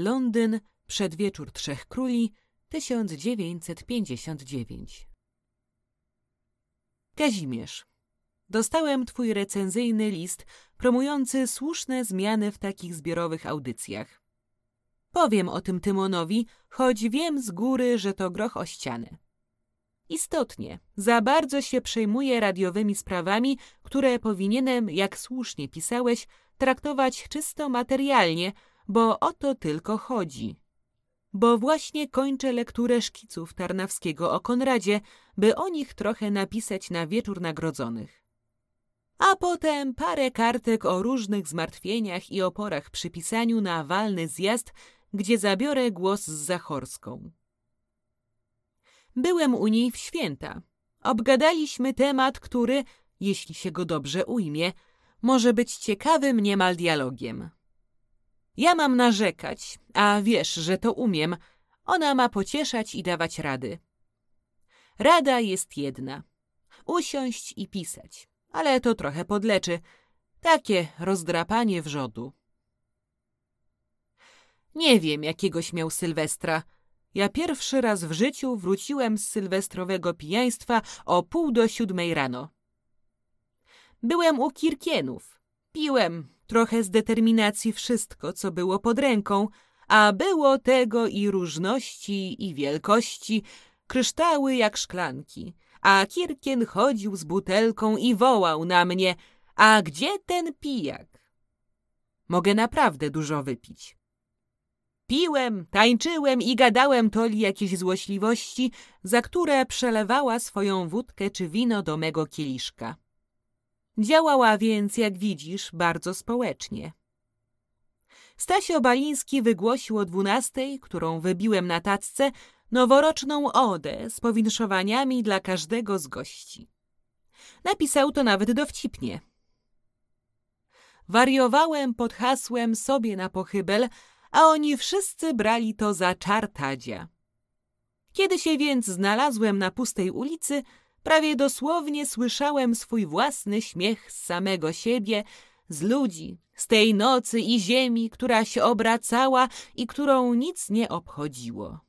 Londyn, przedwieczór Trzech Króli, 1959. Kazimierz. Dostałem twój recenzyjny list promujący słuszne zmiany w takich zbiorowych audycjach. Powiem o tym Tymonowi, choć wiem z góry, że to groch o ścianę. Istotnie, za bardzo się przejmuję radiowymi sprawami, które powinienem, jak słusznie pisałeś, traktować czysto materialnie, bo o to tylko chodzi. Bo właśnie kończę lekturę szkiców Tarnawskiego o Konradzie, by o nich trochę napisać na wieczór nagrodzonych. A potem parę kartek o różnych zmartwieniach i oporach przy pisaniu na walny zjazd, gdzie zabiorę głos z Zachorską. Byłem u niej w święta. Obgadaliśmy temat, który, jeśli się go dobrze ujmie, może być ciekawym niemal dialogiem. Ja mam narzekać, a wiesz, że to umiem. Ona ma pocieszać i dawać rady. Rada jest jedna. Usiąść i pisać. Ale to trochę podleczy. Takie rozdrapanie wrzodu. Nie wiem, jakiegoś miał Sylwestra. Ja pierwszy raz w życiu wróciłem z sylwestrowego pijaństwa o pół do siódmej rano. Byłem u Kirkienów. Piłem, trochę z determinacji wszystko, co było pod ręką, a było tego i różności, i wielkości, kryształy jak szklanki. A Kirkien chodził z butelką i wołał na mnie, a gdzie ten pijak? Mogę naprawdę dużo wypić. Piłem, tańczyłem i gadałem toli jakieś złośliwości, za które przelewała swoją wódkę czy wino do mego kieliszka. Działała więc, jak widzisz, bardzo społecznie. Stasio Baliński wygłosił o dwunastej, którą wybiłem na tacce, noworoczną odę z powinszowaniami dla każdego z gości. Napisał to nawet dowcipnie. Wariowałem pod hasłem sobie na pochybel, a oni wszyscy brali to za czartadzia. Kiedy się więc znalazłem na pustej ulicy, Prawie dosłownie słyszałem swój własny śmiech z samego siebie, z ludzi, z tej nocy i ziemi, która się obracała i którą nic nie obchodziło.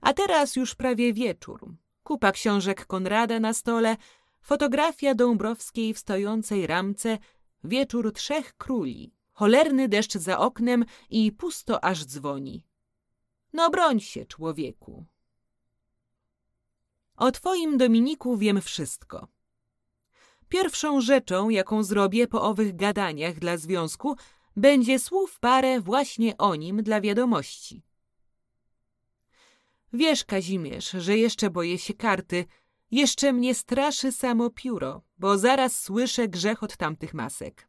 A teraz już prawie wieczór. Kupa książek Konrada na stole, fotografia Dąbrowskiej w stojącej ramce, wieczór trzech króli, cholerny deszcz za oknem i pusto aż dzwoni. No broń się, człowieku. O twoim Dominiku wiem wszystko. Pierwszą rzeczą, jaką zrobię po owych gadaniach dla związku, będzie słów parę właśnie o nim dla wiadomości. Wiesz, Kazimierz, że jeszcze boję się karty, jeszcze mnie straszy samo pióro, bo zaraz słyszę grzechot tamtych masek.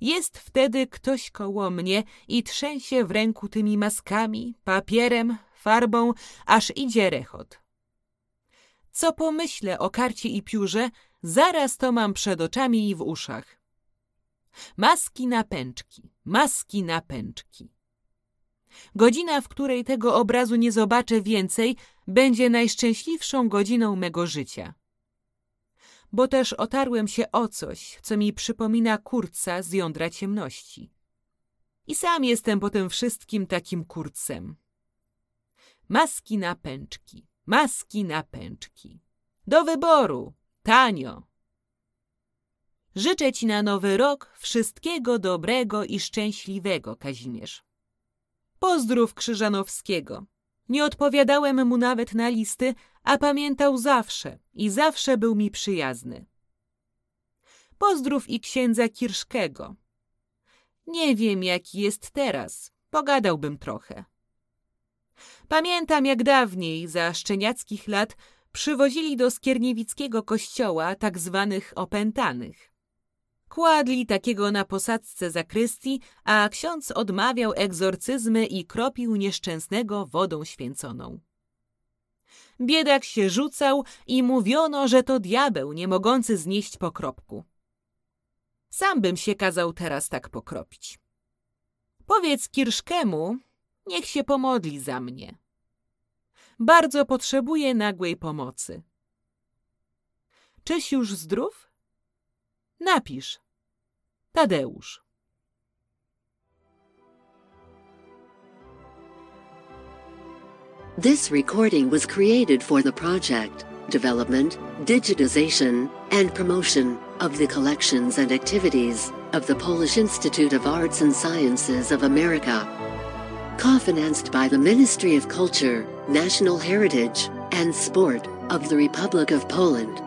Jest wtedy ktoś koło mnie i trzęsie w ręku tymi maskami, papierem, farbą, aż idzie rechot. Co pomyślę o karcie i piórze, zaraz to mam przed oczami i w uszach. Maski na pęczki, maski na pęczki. Godzina, w której tego obrazu nie zobaczę więcej, będzie najszczęśliwszą godziną mego życia. Bo też otarłem się o coś, co mi przypomina kurca z jądra ciemności. I sam jestem po tym wszystkim takim kurcem. Maski na pęczki. Maski na pęczki. Do wyboru. Tanio. Życzę ci na nowy rok wszystkiego dobrego i szczęśliwego, Kazimierz. Pozdrów Krzyżanowskiego. Nie odpowiadałem mu nawet na listy, a pamiętał zawsze i zawsze był mi przyjazny. Pozdrów i księdza Kirszkego. Nie wiem, jaki jest teraz. Pogadałbym trochę. Pamiętam, jak dawniej, za szczeniackich lat, przywozili do skierniewickiego kościoła tak zwanych opętanych. Kładli takiego na posadzce zakrystii, a ksiądz odmawiał egzorcyzmy i kropił nieszczęsnego wodą święconą. Biedak się rzucał i mówiono, że to diabeł nie mogący znieść pokropku. Sam bym się kazał teraz tak pokropić. Powiedz Kirszkemu, niech się pomodli za mnie. Bardzo potrzebuję nagłej pomocy. Czyś już zdrów? Napisz. Tadeusz. This recording was created for the project, development, digitization, and promotion of the collections and activities of the Polish Institute of Arts and Sciences of America. Co-financed by the Ministry of Culture, National Heritage, and Sport of the Republic of Poland.